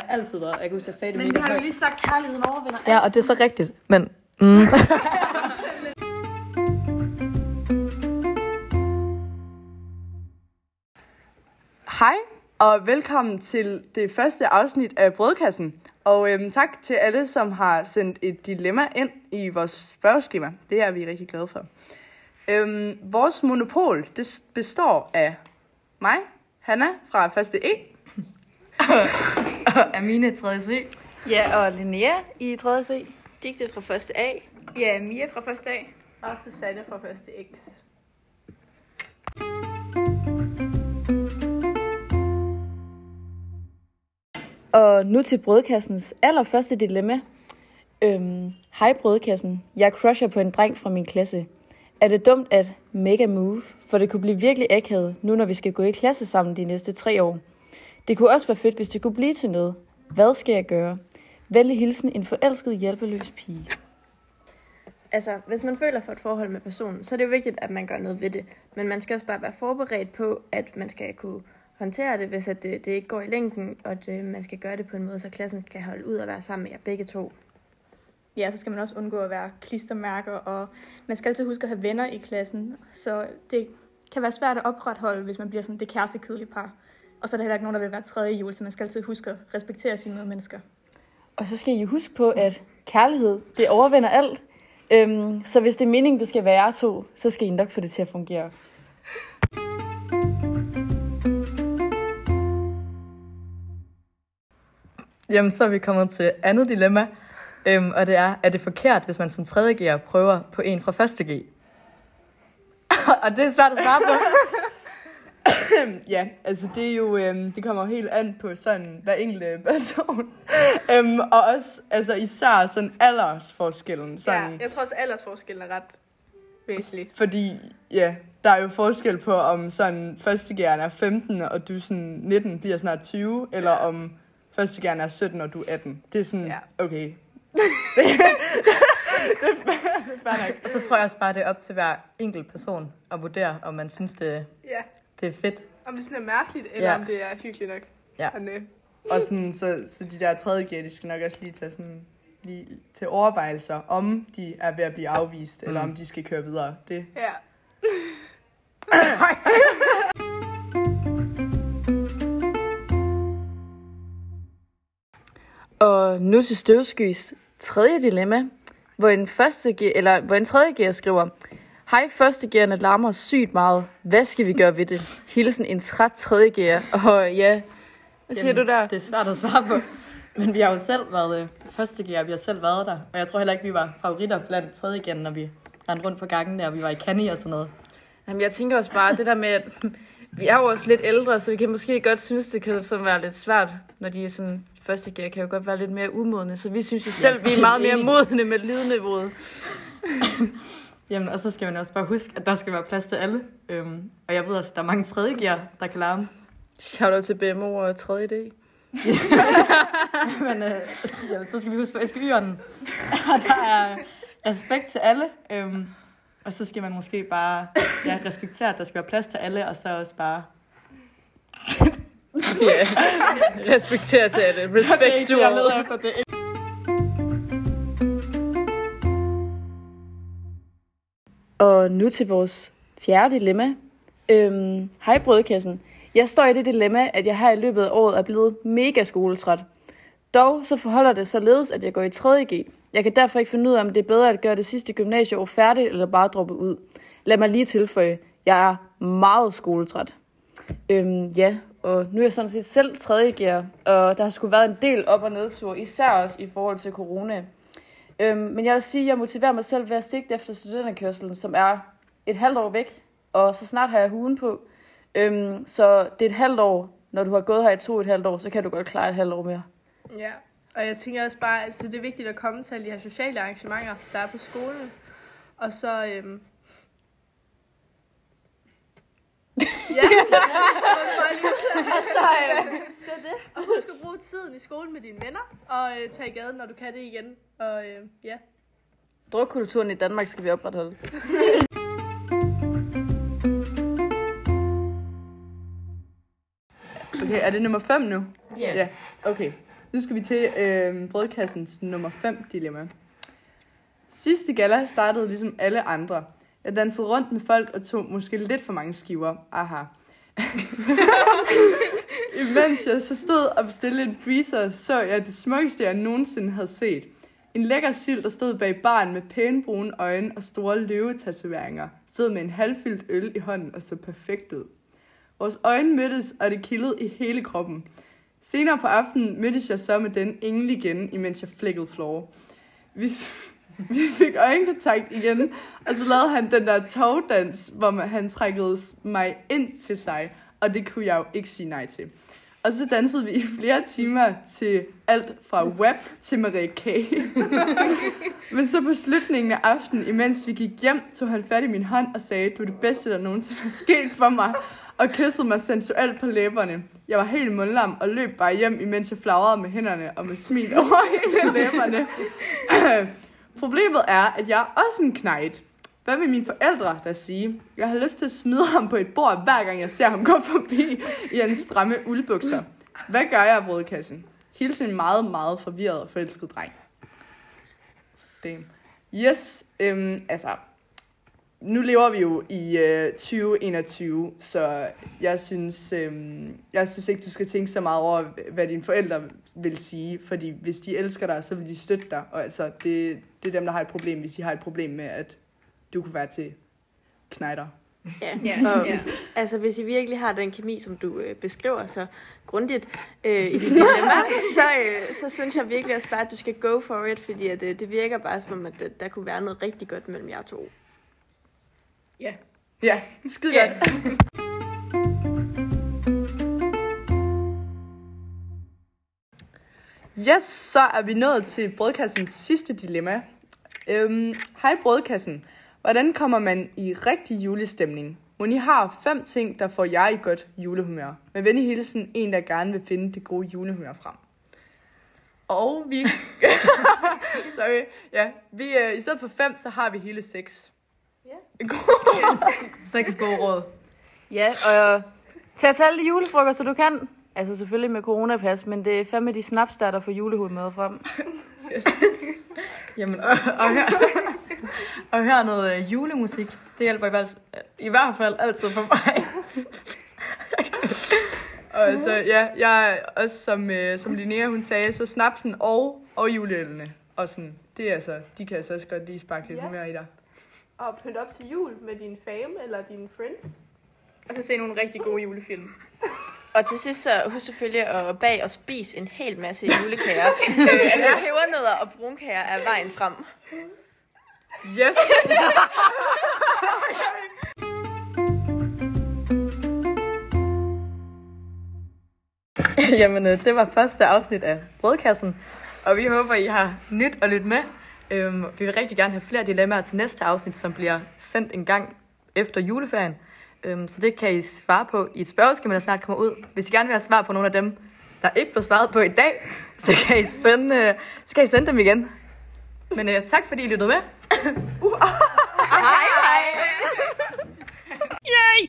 jeg altid været. Jeg kan huske, jeg sagde det Men vi mega har jo højt. lige sagt, kærligheden overvinder Ja, og det er så rigtigt. Men mm. Hej og velkommen til det første afsnit af Brødkassen. Og øhm, tak til alle, som har sendt et dilemma ind i vores spørgeskema. Det er vi rigtig glade for. Øhm, vores monopol det består af mig, Hanna fra 1. E, Amine 3C. Ja, og Linnea i 3. C. Digte fra 1. A. Ja, Mia fra første dag. Og Susanne fra 1. X. Og nu til brødkassens allerførste dilemma. Øhm, Hej brødkassen, jeg crusher på en dreng fra min klasse. Er det dumt at make a move, for det kunne blive virkelig akavet, nu når vi skal gå i klasse sammen de næste tre år. Det kunne også være fedt, hvis det kunne blive til noget. Hvad skal jeg gøre? Vælge hilsen en forelsket hjælpeløs pige. Altså, hvis man føler for et forhold med personen, så er det jo vigtigt, at man gør noget ved det. Men man skal også bare være forberedt på, at man skal kunne håndtere det, hvis at det, det ikke går i længden, og at øh, man skal gøre det på en måde, så klassen kan holde ud og være sammen med jer begge to. Ja, så skal man også undgå at være klistermærker, og man skal altid huske at have venner i klassen, så det kan være svært at opretholde, hvis man bliver sådan det kærestekedelige par. Og så er der heller ikke nogen, der vil være tredje jul, så man skal altid huske at respektere sine medmennesker. Og så skal I huske på, at kærlighed, det overvinder alt. Øhm, så hvis det er meningen, det skal være to, så skal I nok få det til at fungere. Jamen, så er vi kommet til andet dilemma. Øhm, og det er, er det forkert, hvis man som 3. G'er prøver på en fra 1. G? og det er svært at svare på. ja, altså det er jo, øhm, det kommer helt an på sådan hver enkelte person. øhm, og også, altså især sådan aldersforskellen. Sådan, Ja, jeg tror også, aldersforskellen er ret væsentlig. Fordi, ja, der er jo forskel på, om sådan førstegærende er 15, og du er sådan 19, bliver snart 20, eller Ja. om førstegærende er 17, og du er 18. Det er sådan, Ja. okay. det, det, det, er er. Og så tror jeg også bare, det er op til hver enkelt person at vurdere, om man synes, det, Ja, det er fedt. om det sådan er mærkeligt, eller Ja. om det er hyggeligt nok. Ja. Øh, Og sådan, så, så de der tredje gear, de skal nok også lige tage sådan lige til overvejelser, om de er ved at blive afvist, mm. eller om de skal køre videre. Det, ja. Og nu til støvskys tredje dilemma, hvor en, første gear, eller, hvor en tredje gear skriver, Hej, første gearne larmer sygt meget. Hvad skal vi gøre ved det? Hilsen en træt tredje gear. Og ja, hvad siger Jamen, du der? Det er svært at svare på. Men vi har jo selv været øh, første gear, vi har selv været der. Og jeg tror heller ikke, vi var favoritter blandt tredje gear, når vi rendte rundt på gangen der, og vi var i Canny og sådan noget. Jamen, jeg tænker også bare, det der med, at vi er jo også lidt ældre, så vi kan måske godt synes, det kan sådan være lidt svært, når de er sådan første gear, kan jo godt være lidt mere umodne. Så vi synes jo selv, vi er meget mere modne med lydniveauet. Jamen, og så skal man også bare huske, at der skal være plads til alle. Øhm, og jeg ved også, at der er mange tredje gear, der kan larme. Shout out til BMO og 3D. Men øh, ja, så skal vi huske på SKY'eren. Og der er respekt til alle. Øhm, og så skal man måske bare ja, respektere, at der skal være plads til alle, og så også bare... Ja, respekterer til det. Respekt to all. Og nu til vores fjerde dilemma. Øhm, hej brødkassen. Jeg står i det dilemma, at jeg her i løbet af året er blevet mega skoletræt. Dog så forholder det således, at jeg går i 3.G. Jeg kan derfor ikke finde ud af, om det er bedre at gøre det sidste gymnasieår færdigt, eller bare droppe ud. Lad mig lige tilføje, jeg er meget skoletræt. Øhm, ja, og nu er jeg sådan set selv 3.G'er, og der har sgu været en del op- og nedtur, især også i forhold til corona. Øhm, men jeg vil sige, at jeg motiverer mig selv ved at sigte efter studenterkørselen, som er et halvt år væk, og så snart har jeg huden på. Øhm, så det er et halvt år. Når du har gået her i to og et halvt år, så kan du godt klare et halvt år mere. Ja, og jeg tænker også bare, altså det er vigtigt at komme til alle de her sociale arrangementer, der er på skolen. Og så, øhm... ja, og så, øhm... det er det. Og husk at bruge tiden i skolen med dine venner, og øh, tage i gaden, når du kan det igen. Og øh, ja, Drukkulturen i Danmark skal vi opretholde. Okay, er det nummer 5 nu? Ja. Ja, okay. Nu skal vi til øh, brødkassens nummer 5 dilemma. Sidste gala startede ligesom alle andre. Jeg dansede rundt med folk og tog måske lidt for mange skiver. Aha. Imens jeg så stod og bestilte en freezer, så jeg det smukkeste, jeg nogensinde havde set. En lækker sild, der stod bag baren med pæne brune øjne og store løvetatoveringer, stod med en halvfyldt øl i hånden og så perfekt ud. Vores øjne mødtes, og det kildede i hele kroppen. Senere på aftenen mødtes jeg så med den engel igen, imens jeg flækkede floor. Vi, vi fik øjenkontakt igen, og så lavede han den der togdans, hvor man, han trækkede mig ind til sig, og det kunne jeg jo ikke sige nej til. Og så dansede vi i flere timer til alt fra web til Marie K. Men så på slutningen af aftenen, imens vi gik hjem, tog han fat i min hånd og sagde, du er det bedste, der nogensinde er sket for mig, og kyssede mig sensuelt på læberne. Jeg var helt mundlam og løb bare hjem, imens jeg flagrede med hænderne og med smil over hele læberne. Problemet er, at jeg er også en knejt. Hvad vil mine forældre der sige? Jeg har lyst til at smide ham på et bord, hver gang jeg ser ham gå forbi i en stramme uldbukser. Hvad gør jeg, brødkassen? Hilsen en meget, meget forvirret og forelsket dreng. Damn. Yes, øhm, altså, nu lever vi jo i øh, 2021, så jeg synes, øh, jeg synes ikke, du skal tænke så meget over, hvad dine forældre vil sige, fordi hvis de elsker dig, så vil de støtte dig, og altså, det, det er dem, der har et problem, hvis de har et problem med, at du kunne være til knejder. Ja. Ja. Og, altså, hvis I virkelig har den kemi, som du øh, beskriver så grundigt øh, i dit dilemma, så, øh, så synes jeg virkelig også bare, at du skal go for it, fordi at, øh, det virker bare som om, at øh, der kunne være noget rigtig godt mellem jer to. Ja. Ja, skide Ja. godt. Yes, så er vi nået til brødkassens sidste dilemma. Øhm, hej brødkassen. Hvordan kommer man i rigtig julestemning? Moni har fem ting, der får jer i godt julehumør. Med venlig hilsen, en der gerne vil finde det gode julehumør frem. Og vi... Sorry. Ja, vi, øh, i stedet for fem, så har vi hele seks. Ja. Seks gode råd. Ja, og tag til alle julefrokoster, du kan. Altså selvfølgelig med coronapas, men det er fandme de snaps, der er der får julehumøret frem. Jamen, og, og, hør, og hør noget øh, julemusik. Det hjælper i hvert, i hvert fald altid for mig. Og altså, ja, jeg også som, øh, som Linnea, hun sagde, så snapsen og, og juleølene. Og sådan, det er altså, de kan altså også godt lige sparke lidt Ja. humør i dig. Og pynt op til jul med din fam eller dine friends. Og så se nogle rigtig gode julefilm. Og til sidst så husk selvfølgelig at bag og spise en hel masse julekager. øh, altså pebernødder og brunkager er vejen frem. Yes! Jamen, øh, det var første afsnit af Brødkassen, og vi håber, I har nyt at lytte med. Øhm, vi vil rigtig gerne have flere dilemmaer til næste afsnit, som bliver sendt en gang efter juleferien. Øhm, så det kan I svare på i et spørgeskema, der snart kommer ud. Hvis I gerne vil have svar på nogle af dem, der ikke blev svaret på i dag, så kan I sende, øh, så kan I sende dem igen. Men øh, tak fordi I lyttede med. Thấy à, vậy. Yay.